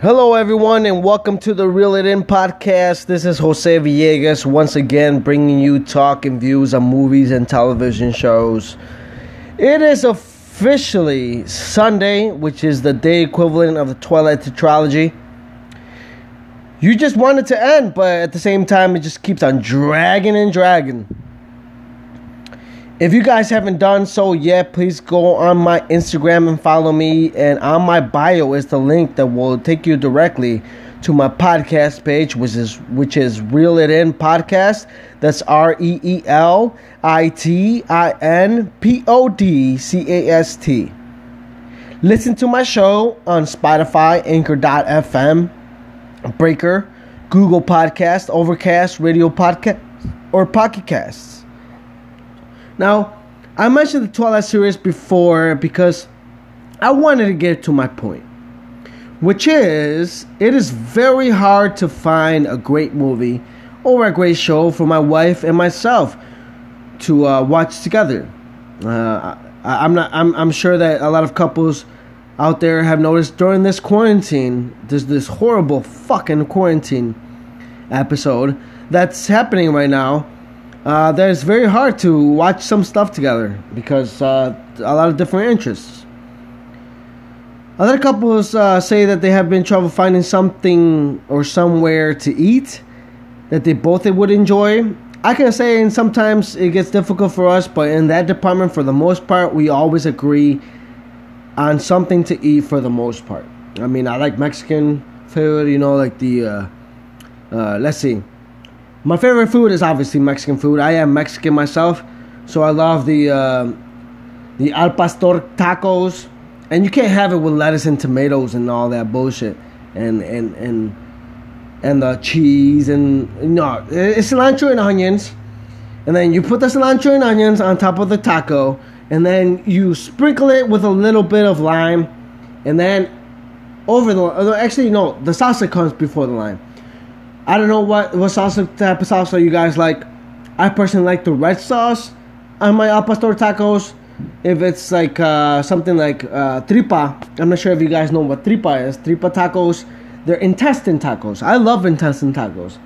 Hello, everyone, and welcome to the Reel It In podcast. This is Jose Villegas once again bringing you talk and views on movies and television shows. It is officially Sunday, which is the day equivalent of the Twilight Tetralogy. You just want it to end, but at the same time, it just keeps on dragging and dragging. If you guys haven't done so yet, please go on my Instagram and follow me. And on my bio is the link that will take you directly to my podcast page, which is which is Reel It In Podcast. That's R E E L I T I N P O D C A S T. Listen to my show on Spotify, Anchor.fm, Breaker, Google Podcast, Overcast, Radio Podcast, or Pocket Casts. Now, I mentioned the Twilight series before because I wanted to get to my point, which is it is very hard to find a great movie or a great show for my wife and myself to uh, watch together. Uh, I, am not. I'm, I'm sure that a lot of couples out there have noticed during this quarantine, there's this horrible fucking quarantine episode that's happening right now uh, that it's very hard to watch some stuff together because uh, a lot of different interests. Other couples uh, say that they have been trouble finding something or somewhere to eat that they both would enjoy. I can say, and sometimes it gets difficult for us, but in that department, for the most part, we always agree on something to eat for the most part. I mean, I like Mexican food, you know, like the, uh, uh, let's see, my favorite food is obviously Mexican food. I am Mexican myself, so I love the uh, the al pastor tacos, and you can't have it with lettuce and tomatoes and all that bullshit, and and and and the cheese and no, it's cilantro and onions, and then you put the cilantro and onions on top of the taco, and then you sprinkle it with a little bit of lime, and then over the actually no, the salsa comes before the lime I don't know what what salsa type of salsa you guys like. I personally like the red sauce on my al pastor tacos. If it's like uh, something like uh, tripa, I'm not sure if you guys know what tripa is. Tripa tacos, they're intestine tacos. I love intestine tacos.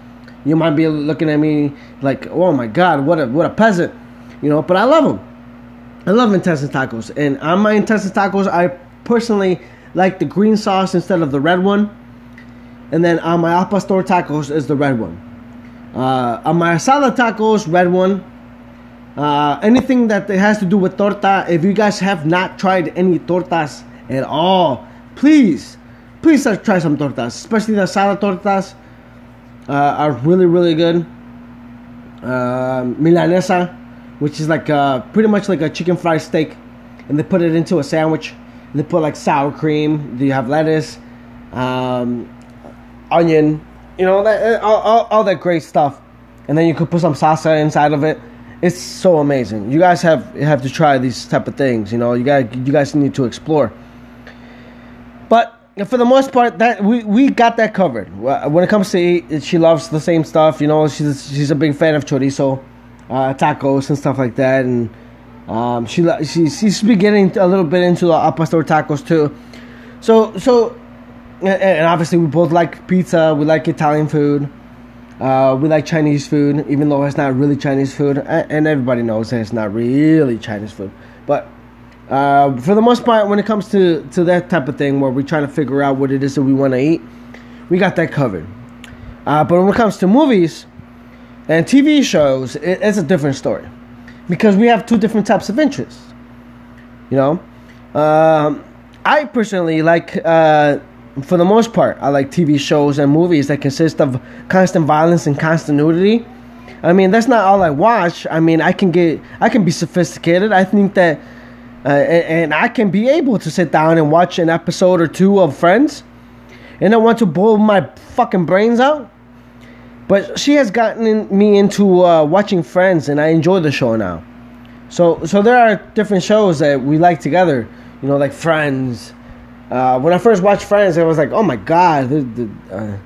You might be looking at me like, oh my god, what a what a peasant, you know. But I love them. I love intestine tacos, and on my intestine tacos, I personally like the green sauce instead of the red one and then on my al pastor tacos is the red one. Uh, on my asada tacos, red one. Uh, anything that has to do with torta, if you guys have not tried any tortas at all, please, please try some tortas, especially the asada tortas uh, are really, really good. Uh, milanesa, which is like uh, pretty much like a chicken fried steak, and they put it into a sandwich. And They put like sour cream. Do you have lettuce? Um, onion, you know, that, all, all, all that great stuff. And then you could put some salsa inside of it. It's so amazing. You guys have have to try these type of things. You know, you got you guys need to explore. But for the most part, that we, we got that covered. When it comes to eat, she loves the same stuff. You know, she's she's a big fan of chorizo, uh, tacos, and stuff like that. And um, she she she's beginning a little bit into the al pastor tacos too. So so and obviously we both like pizza. We like Italian food. Uh, we like Chinese food, even though it's not really Chinese food, and everybody knows that it's not really Chinese food. But uh, for the most part, when it comes to, to that type of thing, where we're trying to figure out what it is that we want to eat, we got that covered. Uh, but when it comes to movies and TV shows, it, it's a different story because we have two different types of interests. You know, um, I personally like uh, for the most part, I like TV shows and movies that consist of constant violence and constant nudity. I mean, that's not all I watch. I mean, I can get, I can be sophisticated. I think that, uh, and, I can be able to sit down and watch an episode or two of Friends, and I want to blow my fucking brains out. But she has gotten in, me into uh, watching Friends, and I enjoy the show now. So, so there are different shows that we like together. You know, like Friends uh, when I first watched Friends, I was like, oh my god, the, the, uh,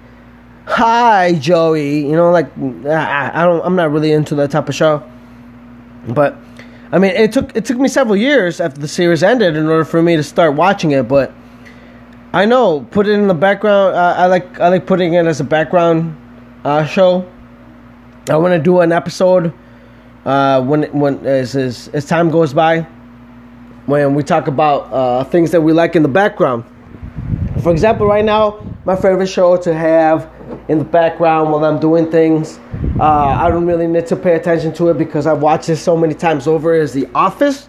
hi Joey. You know, like I, I don't, I'm not really into that type of show. But I mean, it took it took me several years after the series ended in order for me to start watching it. But I know. Put it in the background. Uh, I like I like putting it as a background uh, show. I want to do an episode uh, when when as, as as time goes by, when we talk about uh, things that we like in the background. For example, right now, my favorite show to have in the background while I'm doing things. Uh, I don't really need to pay attention to it because I've watched it so many times over. Is The Office.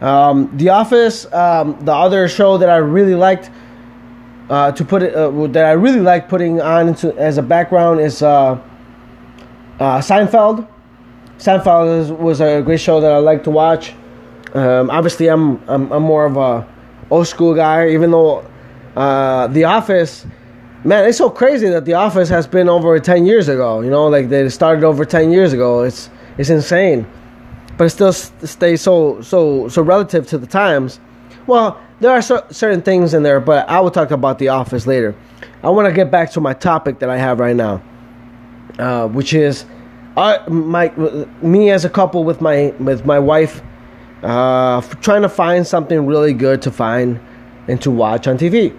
Um, the Office, um, the other show that I really liked uh, to put it uh, that I really like putting on into, as a background is uh, uh Seinfeld. Seinfeld is, was a great show that I like to watch. Um, obviously, I'm, I'm, I'm more of a old school guy, even though uh, The Office man, it's so crazy that The Office has been over 10 years ago. You know, like they started over 10 years ago. It's it's insane, but it still stays so so so relative to the times. Well, there are certain things in there, but I will talk about The Office later. I want to get back to my topic that I have right now, uh, which is my me as a couple with my with my wife, uh, trying to find something really good to find and to watch on TV.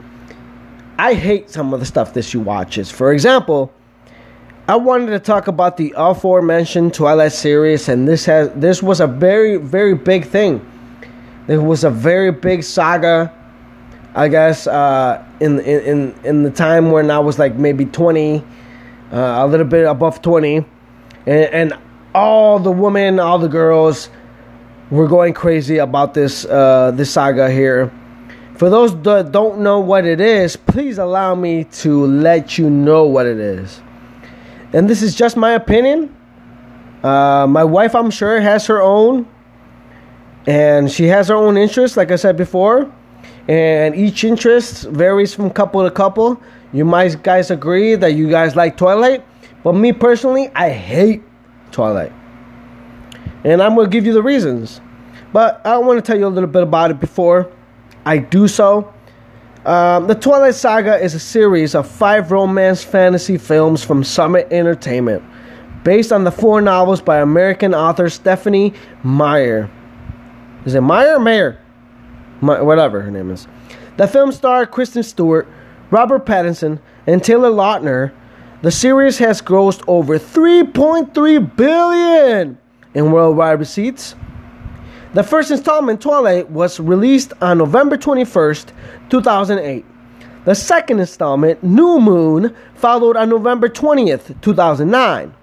I hate some of the stuff that she watches. For example, I wanted to talk about the aforementioned Twilight series, and this has this was a very very big thing. It was a very big saga, I guess, uh, in in in the time when I was like maybe twenty, uh, a little bit above twenty, and, and, all the women, all the girls, were going crazy about this uh, this saga here for those that don't know what it is, please allow me to let you know what it is. And this is just my opinion. Uh, my wife, I'm sure, has her own, and she has her own interests, like I said before. And each interest varies from couple to couple. You might guys agree that you guys like Twilight, but me personally, I hate Twilight. And I'm gonna give you the reasons. But I want to tell you a little bit about it before I do so. Um, the Twilight Saga is a series of five romance fantasy films from Summit Entertainment, based on the four novels by American author Stephanie Meyer. Is it Meyer or Mayer? My, whatever her name is. The film star Kristen Stewart, Robert Pattinson, and Taylor Lautner. The series has grossed over 3.3 billion in worldwide receipts the first installment, Twilight, was released on November 21st, 2008. The second installment, New Moon, followed on November 20th, 2009.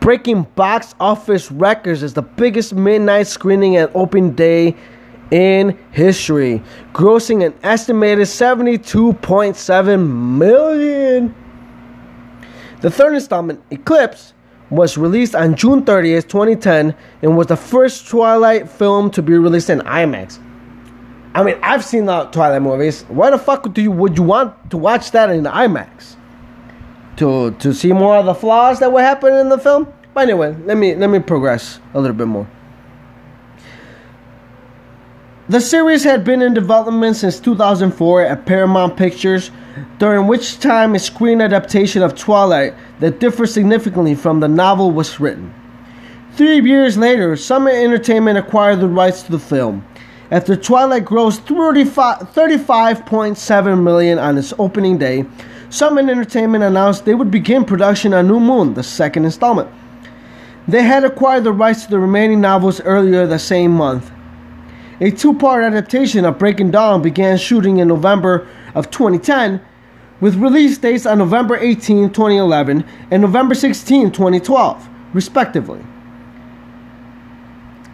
Breaking box office records as the biggest midnight screening and open day in history, grossing an estimated 72.7 million. The third installment, Eclipse, was released on June 30th, 2010, and was the first Twilight film to be released in IMAX. I mean, I've seen the Twilight movies. Why the fuck do you would you want to watch that in IMAX? To to see more of the flaws that were happening in the film? But anyway, let me let me progress a little bit more. The series had been in development since 2004 at Paramount Pictures, during which time a screen adaptation of Twilight that differs significantly from the novel was written. Three years later, Summit Entertainment acquired the rights to the film. After Twilight grossed 35.7 million on its opening day, Summit Entertainment announced they would begin production on New Moon, the second installment. They had acquired the rights to the remaining novels earlier the same month. A two part adaptation of Breaking Dawn began shooting in November of 2010, with release dates on November 18, 2011, and November 16, 2012, respectively.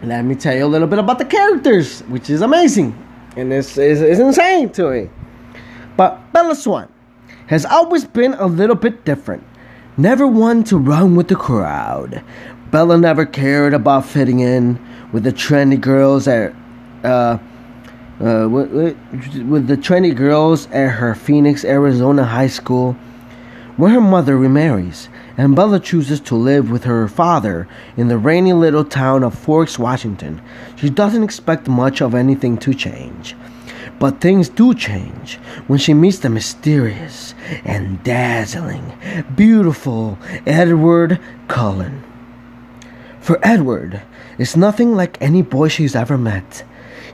Let me tell you a little bit about the characters, which is amazing and this is, is insane to me. But Bella Swan has always been a little bit different. Never one to run with the crowd. Bella never cared about fitting in with the trendy girls at uh, uh, with, with the trendy girls at her Phoenix, Arizona high school, when her mother remarries, and Bella chooses to live with her father in the rainy little town of Forks, Washington. She doesn't expect much of anything to change. But things do change when she meets the mysterious and dazzling, beautiful Edward Cullen. For Edward is nothing like any boy she's ever met.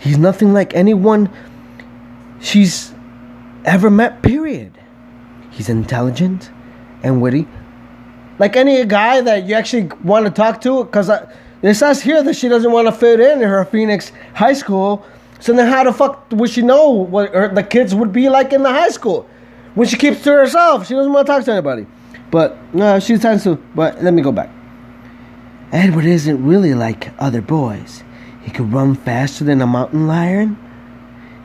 He's nothing like anyone she's ever met, period. He's intelligent and witty. Like any guy that you actually want to talk to, because it says here that she doesn't want to fit in in her Phoenix high school. So then, how the fuck would she know what the kids would be like in the high school? When she keeps to herself, she doesn't want to talk to anybody. But no, she tends to. But let me go back. Edward isn't really like other boys. He can run faster than a mountain lion.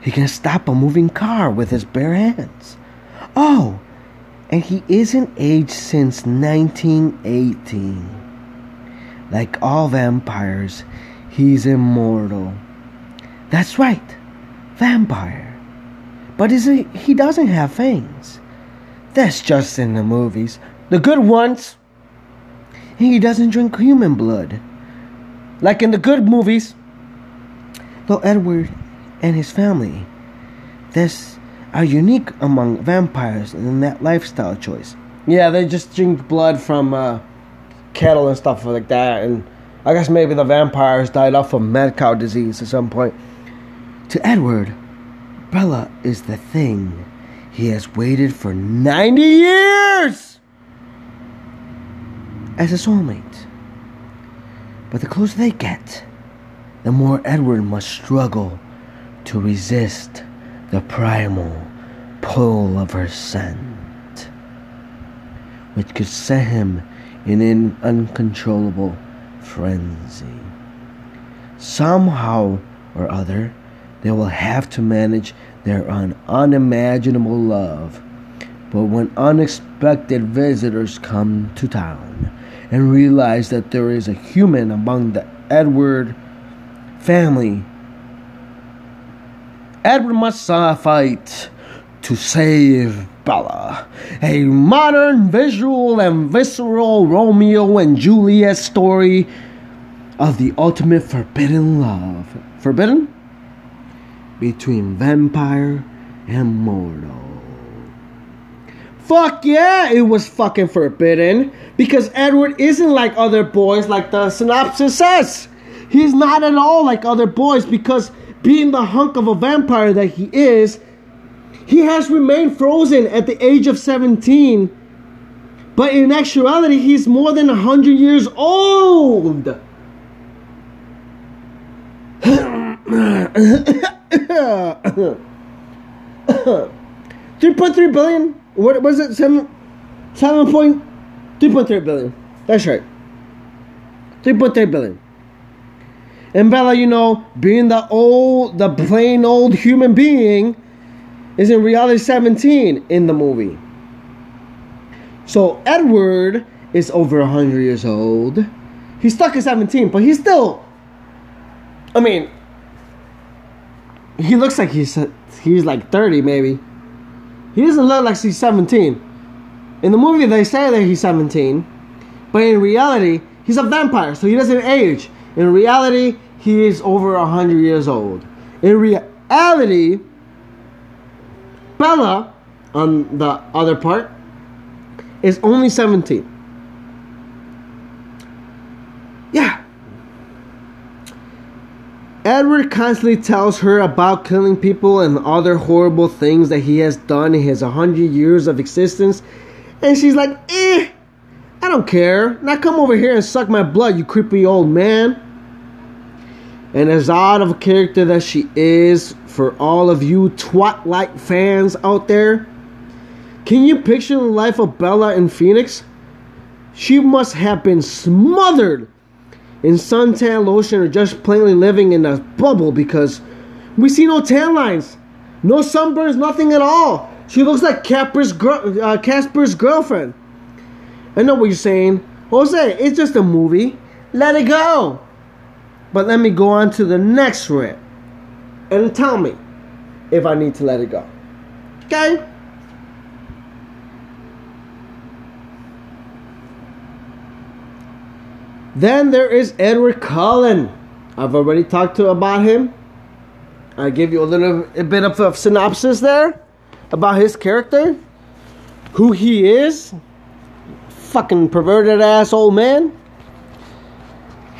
He can stop a moving car with his bare hands. Oh, and he isn't aged since 1918. Like all vampires, he's immortal. That's right, vampire. But he doesn't have fangs. That's just in the movies. The good ones. He doesn't drink human blood. Like in the good movies. Though Edward and his family, this are unique among vampires in that lifestyle choice. Yeah, they just drink blood from uh, cattle and stuff like that, and I guess maybe the vampires died off of mad cow disease at some point. To Edward, Bella is the thing he has waited for 90 years as a soulmate. But the closer they get, the more Edward must struggle to resist the primal pull of her scent, which could set him in an uncontrollable frenzy. Somehow or other, they will have to manage their un- unimaginable love. But when unexpected visitors come to town and realize that there is a human among the Edward family, Edward must uh, fight to save Bella. A modern, visual, and visceral Romeo and Juliet story of the ultimate forbidden love. Forbidden? between vampire and mortal. Fuck yeah, it was fucking forbidden because Edward isn't like other boys, like the synopsis says. He's not at all like other boys because being the hunk of a vampire that he is, he has remained frozen at the age of 17. But in actuality, he's more than 100 years old. 3.3 billion? What was it? 7 7 point 3.3 billion. That's right. 3.3 billion. And Bella, you know, being the old, the plain old human being, is in reality 17 in the movie. So Edward is over 100 years old. He's stuck at 17, but he's still. I mean, he looks like he's he's like 30 maybe. He doesn't look like he's 17. In the movie they say that he's 17, but in reality he's a vampire, so he doesn't age. In reality, he is over 100 years old. In reality, Bella on the other part is only 17. Yeah, Edward constantly tells her about killing people and other horrible things that he has done in his 100 years of existence. And she's like, eh, I don't care. Now come over here and suck my blood, you creepy old man. And as odd of a character that she is for all of you Twilight fans out there, can you picture the life of Bella in Phoenix? She must have been smothered in suntan lotion or just plainly living in a bubble because we see no tan lines, no sunburns, nothing at all. She looks like Casper's, gr- uh, Casper's girlfriend. I know what you're saying. Jose, it's just a movie. Let it go. But let me go on to the next rant. And tell me if I need to let it go. Okay? Then there is Edward Cullen. I've already talked to about him. I give you a little a bit of a synopsis there about his character, who he is. Fucking perverted ass old man.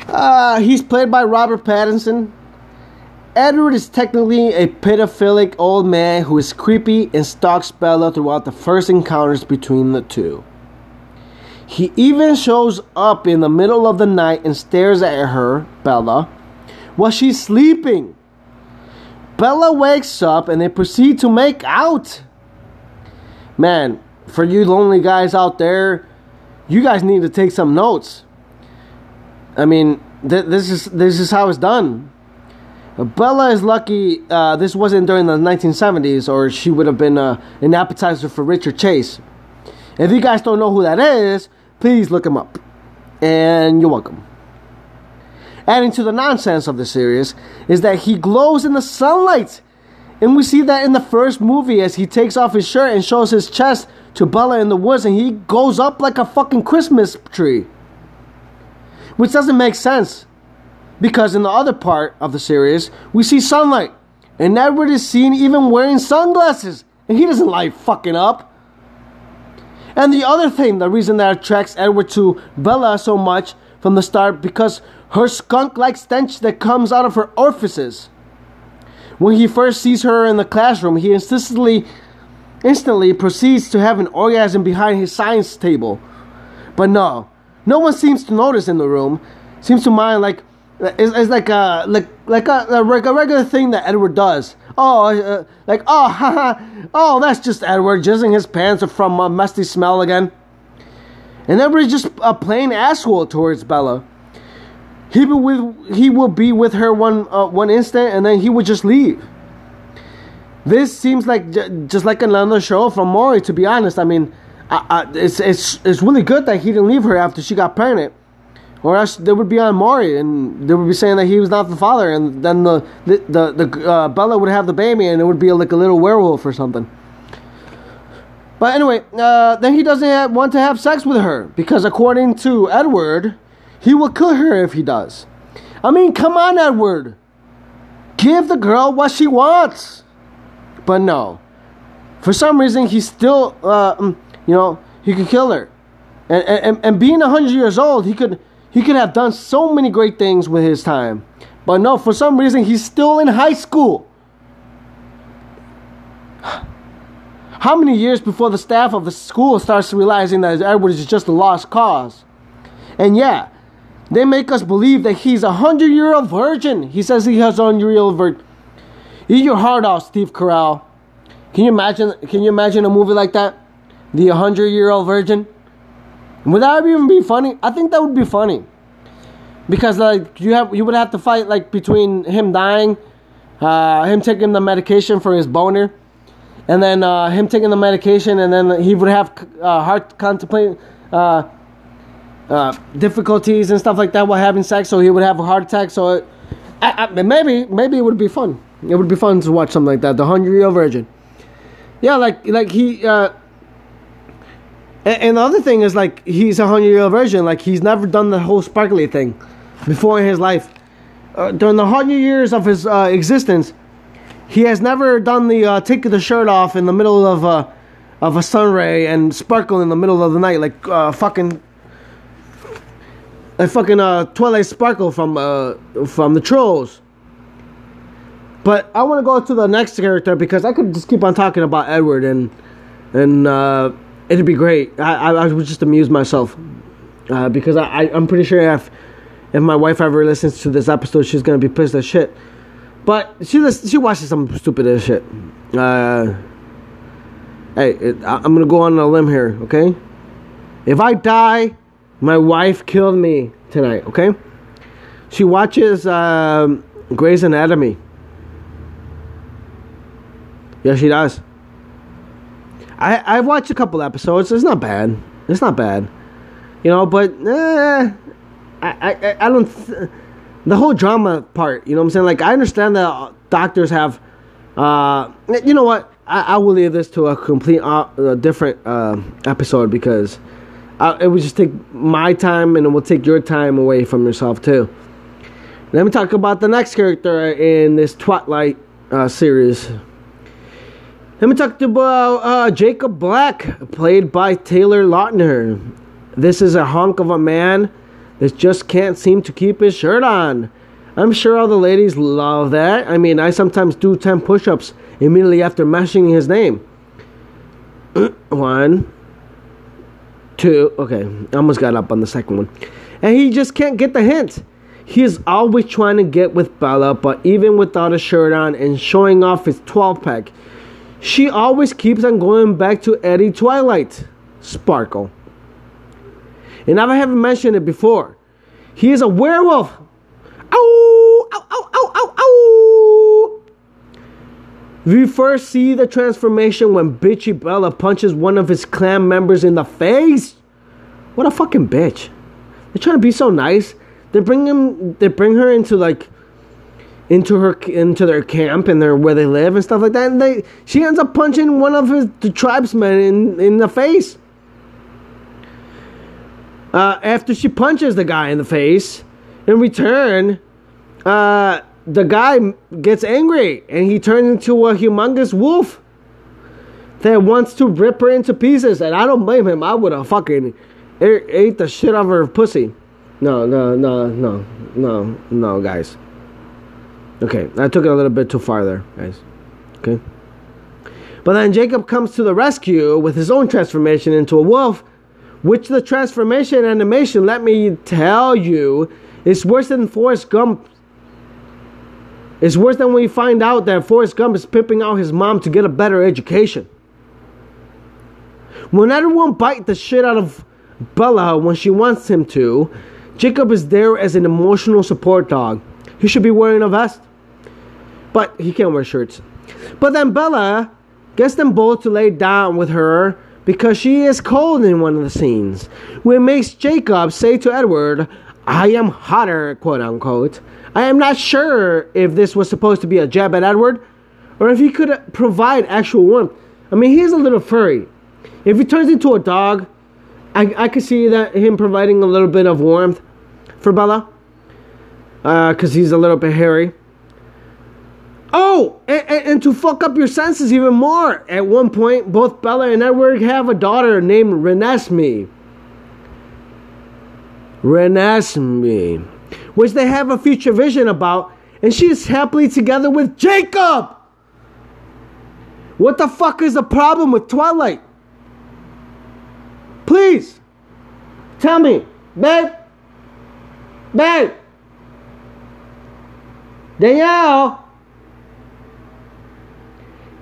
Uh, he's played by Robert Pattinson. Edward is technically a pedophilic old man who is creepy and stalks Bella throughout the first encounters between the two. He even shows up in the middle of the night and stares at her, Bella, while she's sleeping. Bella wakes up and they proceed to make out. Man, for you lonely guys out there, you guys need to take some notes. I mean, th- this is this is how it's done. Bella is lucky uh, this wasn't during the 1970s, or she would have been uh, an appetizer for Richard Chase. If you guys don't know who that is, please look him up. And you're welcome. Adding to the nonsense of the series is that he glows in the sunlight. And we see that in the first movie as he takes off his shirt and shows his chest to Bella in the woods and he goes up like a fucking Christmas tree. Which doesn't make sense. Because in the other part of the series, we see sunlight. And Edward is seen even wearing sunglasses. And he doesn't light fucking up. And the other thing, the reason that attracts Edward to Bella so much from the start, because her skunk like stench that comes out of her orifices. When he first sees her in the classroom, he instantly, instantly proceeds to have an orgasm behind his science table. But no, no one seems to notice in the room. Seems to mind like it's, it's like a like like a, a, regular thing that Edward does. Oh, uh, like oh, oh, that's just Edward jizzing his pants from a musty smell again. And Edward's just a plain asshole towards Bella. He will with he will be with her one uh, one instant, and then he would just leave. This seems like j- just like another show from Maury. To be honest, I mean, I, it's it's it's really good that he didn't leave her after she got pregnant or else they would be on Maury and they would be saying that he was not the father, and then the the the, the uh, Bella would have the baby, and it would be like a little werewolf or something. But anyway, uh, then he doesn't want to have sex with her because according to Edward, he will kill her if he does. I mean, come on, Edward, give the girl what she wants. But no, for some reason he still, uh, mm, you know, he could kill her. And, and, and being 100 years old, he could he could have done so many great things with his time. But no, for some reason, he's still in high school. How many years before the staff of the school starts realizing that Edward is just a lost cause? And yeah, they make us believe that he's a hundred year old virgin. He says he has unreal virgin. Eat your heart out, Steve Carell. Can you imagine? Can you imagine a movie like that? The hundred year old virgin. Would that even be funny? I think that would be funny. Because like you have you would have to fight like between him dying, uh, him taking the medication for his boner, and then uh, him taking the medication, and then he would have uh, heart contemplate uh, uh, difficulties and stuff like that while having sex, so he would have a heart attack. So it, I, I, maybe maybe it would be fun. It would be fun to watch something like that. The Hundred Year old Virgin. Yeah, like like he uh, and, and the other thing is like he's a hundred year old virgin. Like he's never done the whole sparkly thing before in his life. Uh, during the hundred years of his uh, existence, he has never done the uh, take the shirt off in the middle of a of a sun ray and sparkle in the middle of the night like uh, fucking a fucking uh, Twilight Sparkle from uh, from the Trolls. But I want to go to the next character because I could just keep on talking about Edward and and uh, it'd be great. I, I, I would just amuse myself uh, because I, I am pretty sure if if my wife ever listens to this episode, she's gonna be pissed as shit. But she she watches some stupid as shit. Uh, hey, it, I, I'm gonna go on a limb here, okay? If I die, my wife killed me tonight, okay? She watches um, Grey's Anatomy. Yeah, she does. I I've watched a couple episodes. It's not bad. It's not bad, you know. But eh, I I I don't. Th- the whole drama part, you know what I'm saying? Like I understand that doctors have. Uh, you know what? I, I will leave this to a complete uh, different uh, episode because uh, it would just take my time and it will take your time away from yourself too. Let me talk about the next character in this Twilight uh, series. Let me talk about uh, Jacob Black, played by Taylor Lautner. This is a hunk of a man that just can't seem to keep his shirt on. I'm sure all the ladies love that. I mean, I sometimes do 10 push ups immediately after mentioning his name. One, two, okay, almost got up on the second one. And he just can't get the hint. He's always trying to get with Bella, but even without a shirt on and showing off his 12 pack, she always keeps on going back to Eddie Twilight Sparkle. And I haven't mentioned it before. He is a werewolf. Ow! Ow! Ow! Ow! Ow! Ow! We first see the transformation when bitchy Bella punches one of his clan members in the face. What a fucking bitch. They're trying to be so nice. They bring him. They bring her into like into her into their camp and their where they live and stuff like that. And they she ends up punching one of his the tribesmen in in the face. Uh, after she punches the guy in the face, in return, uh, the guy gets angry and he turns into a humongous wolf that wants to rip her into pieces. And I don't blame him. I would have fucking ate the shit out of her pussy. No, no, no, no, no, no, guys. Okay, I took it a little bit too far there, guys. Okay. But then Jacob comes to the rescue with his own transformation into a wolf, which the transformation animation, let me tell you, is worse than Forrest Gump. It's worse than when we find out that Forrest Gump is pimping out his mom to get a better education. When everyone bite the shit out of Bella when she wants him to, Jacob is there as an emotional support dog. He should be wearing a vest. But he can't wear shirts. But then Bella gets them both to lay down with her because she is cold in one of the scenes. Which makes Jacob say to Edward, I am hotter, quote unquote. I am not sure if this was supposed to be a jab at Edward or if he could provide actual warmth. I mean, he's a little furry. If he turns into a dog, I, I could see that him providing a little bit of warmth for Bella because uh, he's a little bit hairy. Oh, and, and, and, to fuck up your senses even more, at one point, both Bella and Edward have a daughter named Renesmee. Renesmee, which they have a future vision about, and she is happily together with Jacob. What the fuck is the problem with Twilight? Please, tell me, babe. Babe! Danielle!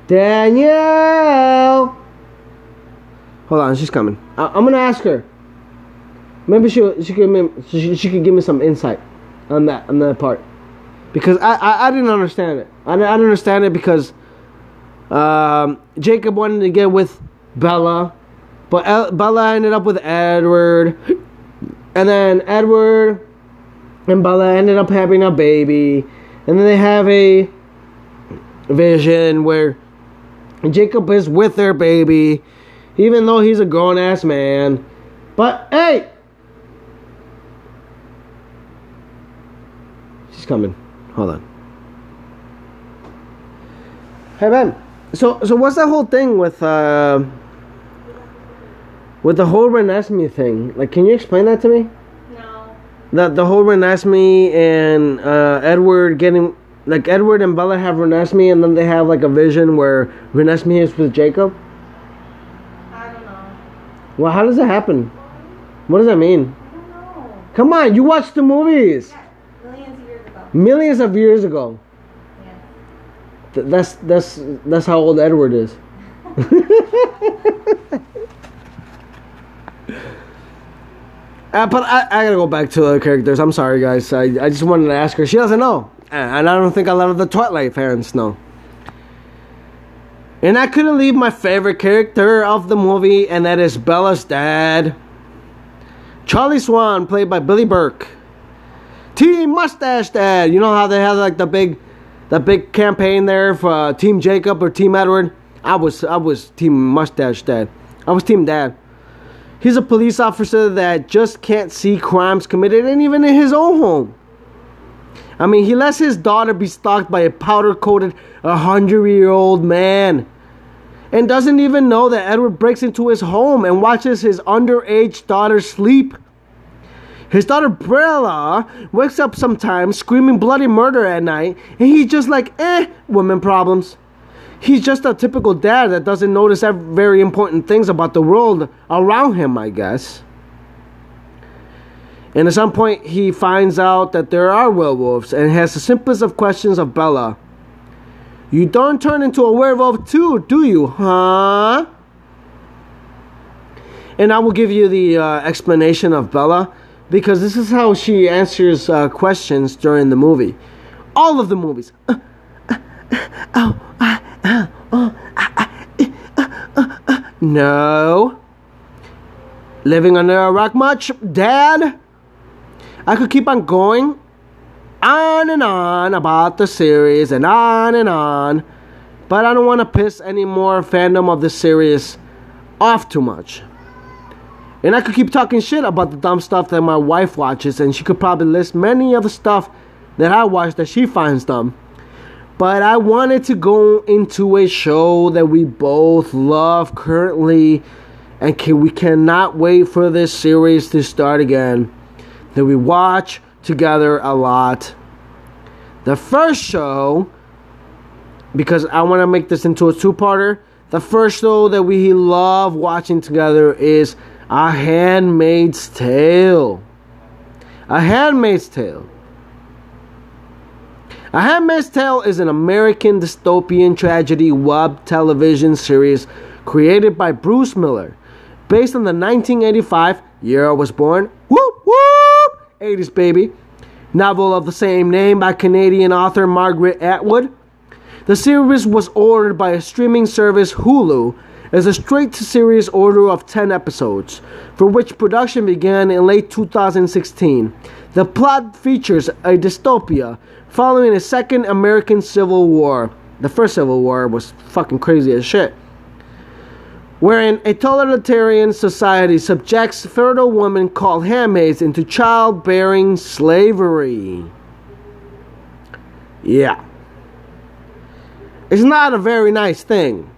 Danielle! Hold on, she's coming. I, am gonna ask her. Maybe she she could she, she could give me some insight on that on that part because I I, I didn't understand it. I, I didn't understand it because um, Jacob wanted to get with Bella, but El- Bella ended up with Edward, and then Edward and Bella ended up having a baby, and then they have a vision where Jacob is with their baby, even though he's a grown ass man. But hey, she's coming. Hold on. Hey Ben, so so what's that whole thing with uh with the whole Renesmee thing? Like, can you explain that to me? No. That the whole Renesmee and uh, Edward getting like Edward and Bella have Renesmee, and then they have like a vision where Renesmee is with Jacob. I don't know. Well, how does that happen? What does that mean? I don't know. Come on, you watched the movies. Yeah, millions of years ago. Millions of years ago. Yeah. Th- that's that's that's how old Edward is. Uh, but I, I gotta go back to the characters. I'm sorry, guys. I, I just wanted to ask her. She doesn't know. And I don't think a lot of the Twilight fans know. And I couldn't leave my favorite character of the movie, and that is Bella's dad. Charlie Swan, played by Billy Burke. Team Mustache Dad. You know how they have like the big, the big campaign there for uh, Team Jacob or Team Edward. I was I was Team Mustache Dad. I was Team Dad. He's a police officer that just can't see crimes committed, and even in his own home. I mean, he lets his daughter be stalked by a powder coated, 100 year old man. And doesn't even know that Edward breaks into his home and watches his underage daughter sleep. His daughter Bella wakes up sometimes screaming bloody murder at night, and he's just like, eh, women problems. He's just a typical dad that doesn't notice very important things about the world around him, I guess. And at some point, he finds out that there are werewolves and has the simplest of questions of Bella. You don't turn into a werewolf too, do you, huh? And I will give you the uh, explanation of Bella because this is how she answers uh, questions during the movie. All of the movies. No. Living under a rock much, Dad? I could keep on going on and on about the series and on and on, but I don't want to piss any more fandom of the series off too much. And I could keep talking shit about the dumb stuff that my wife watches, and she could probably list many of the stuff that I watch that she finds dumb. But I wanted to go into a show that we both love currently, and can, we cannot wait for this series to start again. That we watch together a lot. The first show, because I want to make this into a two parter, the first show that we love watching together is A Handmaid's Tale. A Handmaid's Tale. A Handmaid's Tale is an American dystopian tragedy web television series created by Bruce Miller, based on the 1985 year I was born. Whoop! 80s baby. Novel of the same name by Canadian author Margaret Atwood. The series was ordered by a streaming service Hulu as a straight to series order of 10 episodes, for which production began in late 2016. The plot features a dystopia following a second American Civil War. The first Civil War was fucking crazy as shit. Wherein a totalitarian society subjects fertile women called handmaids into childbearing slavery. Yeah. It's not a very nice thing.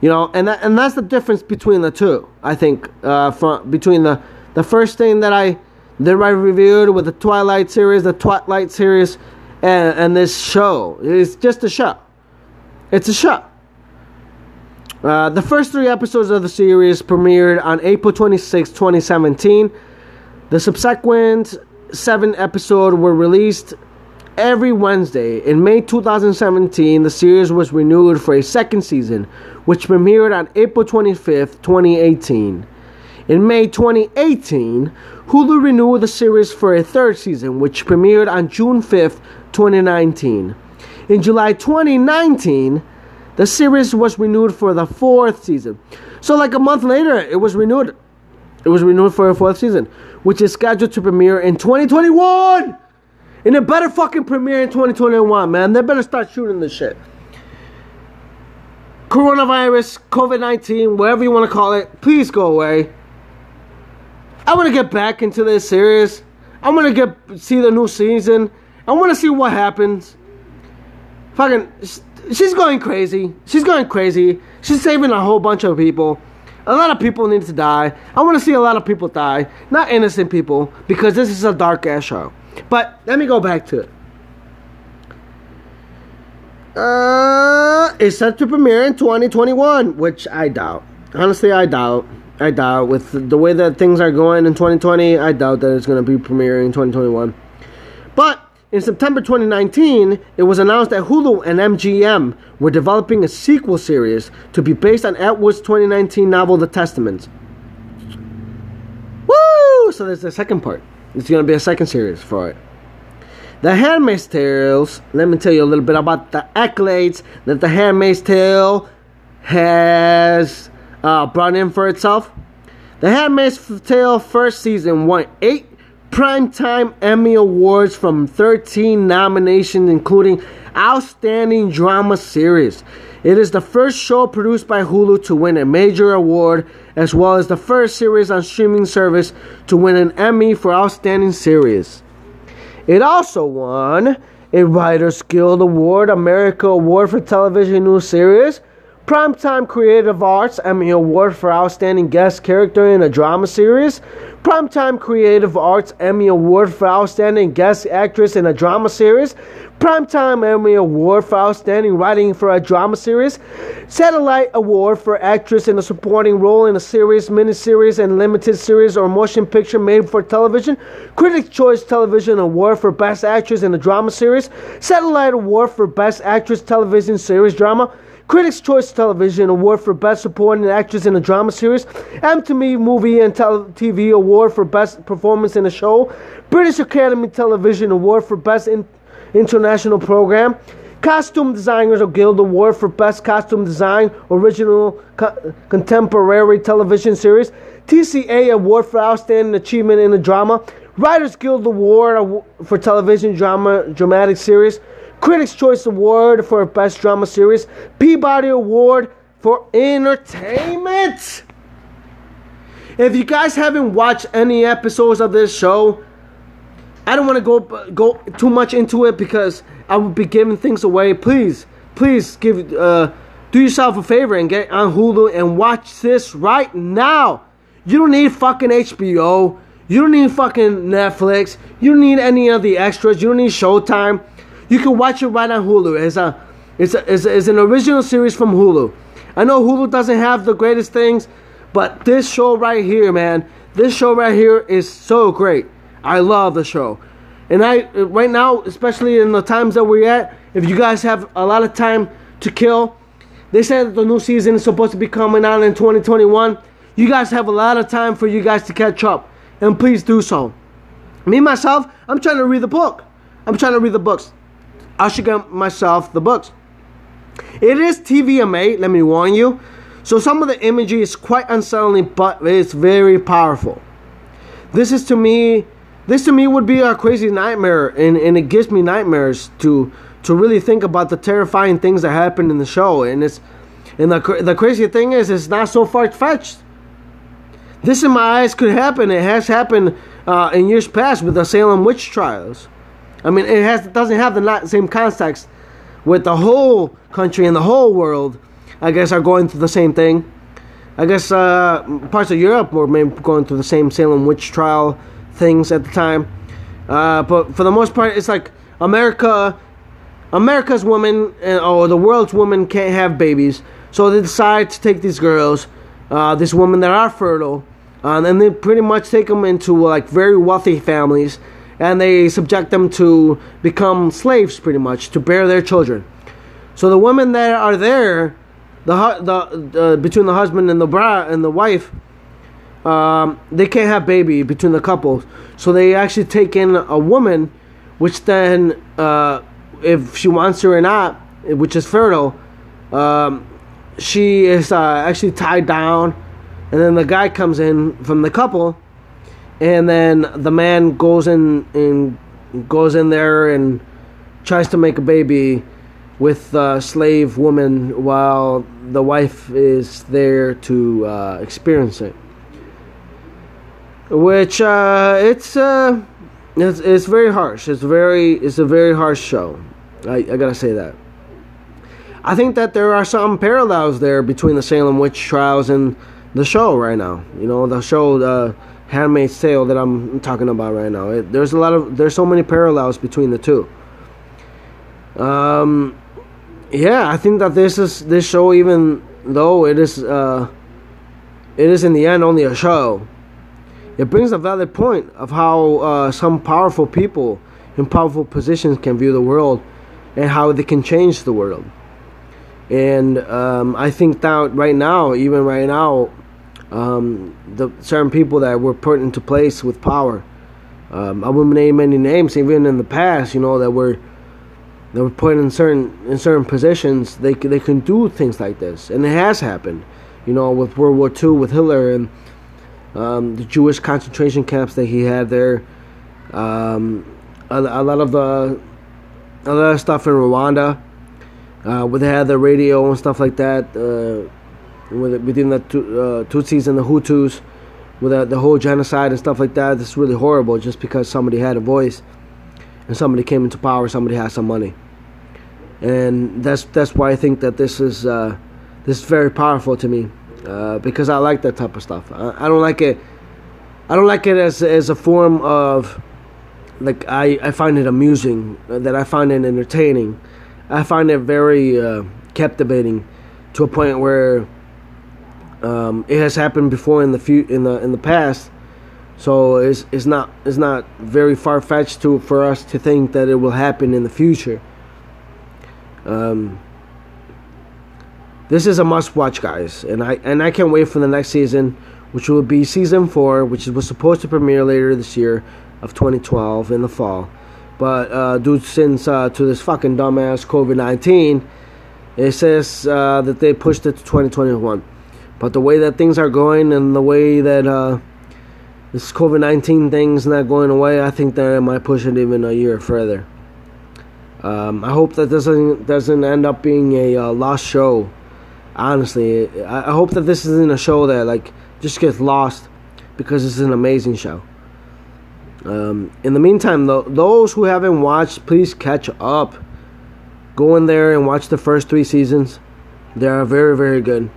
You know, and that, and that's the difference between the two. I think uh, from between the the first thing that I that I reviewed with the Twilight series, the Twilight series, and, and this show. It's just a show. It's a show. Uh, the first three episodes of the series premiered on April 26, 2017. The subsequent seven episodes were released every Wednesday. In May 2017, the series was renewed for a second season, which premiered on April 25th, 2018. In May 2018, Hulu renewed the series for a third season, which premiered on June 5th, 2019. In July 2019, the series was renewed for the fourth season. So, like a month later, it was renewed. It was renewed for a fourth season, which is scheduled to premiere in 2021. And it better fucking premiere in 2021, man. They better start shooting this shit. Coronavirus, COVID 19, whatever you want to call it, please go away. I want to get back into this series. I want to get see the new season. I want to see what happens. Fucking, she's going crazy. She's going crazy. She's saving a whole bunch of people. A lot of people need to die. I want to see a lot of people die, not innocent people, because this is a dark ass show. But let me go back to it. Uh, it's set to premiere in 2021, which I doubt. Honestly, I doubt. I doubt. With the way that things are going in 2020, I doubt that it's going to be premiering in 2021. But in September 2019, it was announced that Hulu and MGM were developing a sequel series to be based on Atwood's 2019 novel, The Testament. Woo! So there's the second part. It's going to be a second series for it. The Handmaid's Tales, let me tell you a little bit about the accolades that The Handmaid's Tale has uh, brought in for itself. The Handmaid's Tale first season won eight Primetime Emmy Awards from 13 nominations, including Outstanding Drama Series. It is the first show produced by Hulu to win a major award, as well as the first series on streaming service to win an Emmy for Outstanding Series. It also won a Writers Guild Award, America Award for Television News Series, Primetime Creative Arts Emmy Award for Outstanding Guest Character in a Drama Series, Primetime Creative Arts Emmy Award for Outstanding Guest Actress in a Drama Series, Primetime Emmy Award for Outstanding Writing for a Drama Series, Satellite Award for Actress in a Supporting Role in a Series, Miniseries, and Limited Series or Motion Picture Made for Television, Critics' Choice Television Award for Best Actress in a Drama Series, Satellite Award for Best Actress Television Series Drama, Critics' Choice Television Award for Best Supporting Actress in a Drama Series, MTV Movie and Tele- TV Award for Best Performance in a Show, British Academy Television Award for Best in- International Program, Costume Designers Guild Award for Best Costume Design Original Co- Contemporary Television Series, TCA Award for Outstanding Achievement in a Drama, Writers Guild Award for Television Drama Dramatic Series, Critics' Choice Award for Best Drama Series, Peabody Award for Entertainment. If you guys haven't watched any episodes of this show, I don't want to go go too much into it because I will be giving things away. Please, please give uh, do yourself a favor and get on Hulu and watch this right now. You don't need fucking HBO. You don't need fucking Netflix. You don't need any of the extras. You don't need Showtime. You can watch it right on Hulu. It's a it's a, it's, a, it's an original series from Hulu. I know Hulu doesn't have the greatest things, but this show right here, man, this show right here is so great. I love the show. And I right now, especially in the times that we're at, if you guys have a lot of time to kill, they said that the new season is supposed to be coming out in 2021. You guys have a lot of time for you guys to catch up, and please do so. Me myself, I'm trying to read the book. I'm trying to read the books. I should get myself the books. It is TVMA, let me warn you. So some of the imagery is quite unsettling, but it's very powerful. This is to me, this to me would be a crazy nightmare, and, and it gives me nightmares to to really think about the terrifying things that happen in the show. And it's and the the crazy thing is, it's not so far fetched. This in my eyes could happen. It has happened uh, in years past with the Salem witch trials. I mean, it has doesn't have the same context with the whole country and the whole world. I guess are going through the same thing. I guess uh, parts of Europe were maybe going through the same Salem witch trial things at the time. Uh, but for the most part, it's like America, America's women uh, or the world's women can't have babies, so they decide to take these girls, uh, these women that are fertile, uh, and they pretty much take them into like very wealthy families, and they subject them to become slaves, pretty much to bear their children. So the women that are there, the hu- the uh, between the husband and the bra and the wife, um, they can't have baby between the couples. So they actually take in a woman, which then, uh, if she wants her or not, which is fertile, um, she is uh, actually tied down, and then the guy comes in from the couple, and then the man goes in and goes in there and tries to make a baby with the slave woman while the wife is there to uh, experience it. Which uh, it's uh, it's it's very harsh. It's very it's a very harsh show. I, I gotta say that. I think that there are some parallels there between the Salem witch trials and the show right now. You know, the show Handmaid's Tale that I'm talking about right now. It, there's a lot of there's so many parallels between the two. Um, yeah, I think that this is this show, even though it is uh, it is in the end only a show, it brings a valid point of how uh, some powerful people in powerful positions can view the world and how they can change the world. And um, I think that right now, even right now, um, the certain people that were put into place with power, um, I wouldn't name any names, even in the past, you know, that were that were put in certain in certain positions. They they can do things like this, and it has happened. You know, with World War II, with Hitler and um, the Jewish concentration camps that he had there. Um, a, a lot of the a lot of stuff in Rwanda, uh, where they had the radio and stuff like that. Uh, within the Tu- uh, Tutsis and the Hutus, with the, the whole genocide and stuff like that. It's really horrible just because somebody had a voice and somebody came into power. Somebody has some money, and that's that's why I think that this is uh, this is very powerful to me uh, because I like that type of stuff. I, I don't like it. I don't like it as as a form of like I I find it amusing uh, that I find it entertaining. I find it very uh, captivating to a point where um, it has happened before in the few in the in the past. So it's it's not it's not very far fetched to for us to think that it will happen in the future. Um, this is a must watch, guys, and I and I can't wait for the next season, which will be season four, which was supposed to premiere later this year of 2012 in the fall, but uh, due since uh, to this fucking dumbass COVID 19, it says uh, that they pushed it to 2021. But the way that things are going and the way that uh, this COVID 19 thing's not going away, I think that it might push it even a year further. Um, I hope that doesn't doesn't end up being a uh, lost show. Honestly, I, I hope that this isn't a show that like just gets lost because it's an amazing show. Um, in the meantime, though, those who haven't watched, please catch up. Go in there and watch the first three seasons. They are very, very good.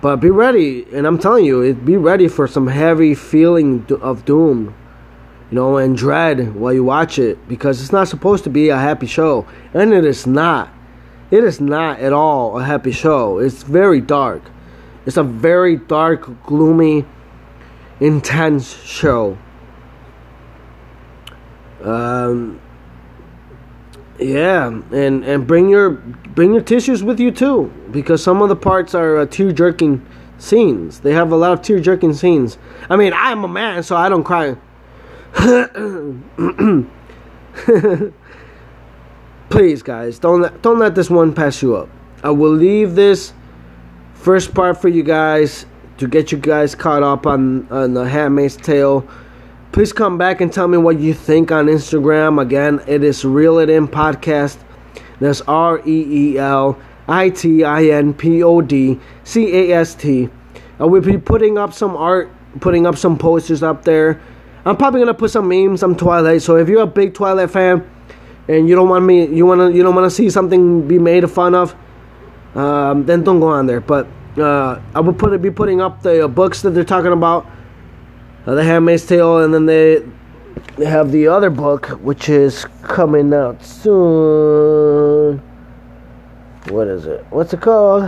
But be ready, and I'm telling you, be ready for some heavy feeling of doom, you know, and dread while you watch it because it's not supposed to be a happy show, and it is not. It is not at all a happy show. It's very dark. It's a very dark, gloomy, intense show. Um, yeah, and and bring your bring your tissues with you too, because some of the parts are uh, tear jerking scenes. They have a lot of tear jerking scenes. I mean, I'm a man, so I don't cry. Please, guys, don't let, don't let this one pass you up. I will leave this first part for you guys to get you guys caught up on on the Handmaid's Tale Please come back and tell me what you think on Instagram. Again, it is Reel It In Podcast. That's R E E L I T I N P O D C A S T. I will be putting up some art, putting up some posters up there. I'm probably gonna put some memes on Twilight. So if you're a big Twilight fan and you don't want me, you wanna, you don't wanna see something be made fun of, um, then don't go on there. But uh, I will put be putting up the uh, books that they're talking about uh, The Handmaid's Tale, and then they they have the other book, which is coming out soon. What is it? What's it called?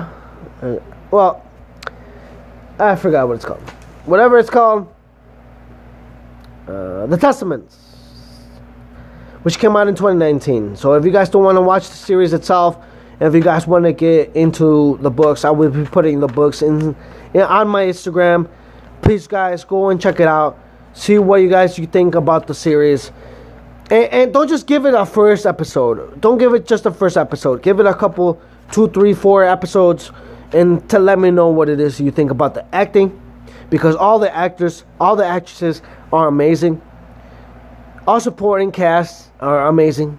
Uh, well, I forgot what it's called. Whatever it's called, uh, The Testaments, which came out in 2019. So if you guys don't want to watch the series itself, if you guys want to get into the books, I will be putting the books in, in on my Instagram please guys go and check it out. See what you guys you think about the series. And, and, don't just give it a first episode. Don't give it just a first episode. Give it a couple two three four episodes and to let me know what it is you think about the acting. Because all the actors all the actresses are amazing. All supporting casts are amazing.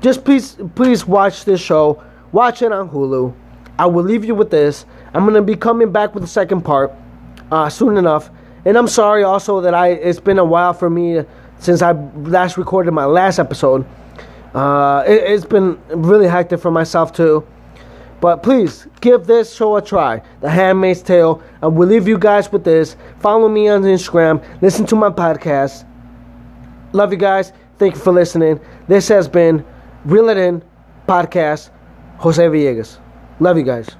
Just please please watch this show. Watch it on hulu. I will leave you with this. I'm to be coming back with the second part uh, soon enough. And I'm sorry also that I it's been a while for me since I last recorded my last episode. Uh, it, has been really hectic for myself too. But please give this show a try. The Handmaid's Tale. I will leave you guys with this. Follow me on Instagram. Listen to my podcast. Love you guys. Thank you for listening. This has been Reel It In Podcast. Jose Villegas. Love you guys.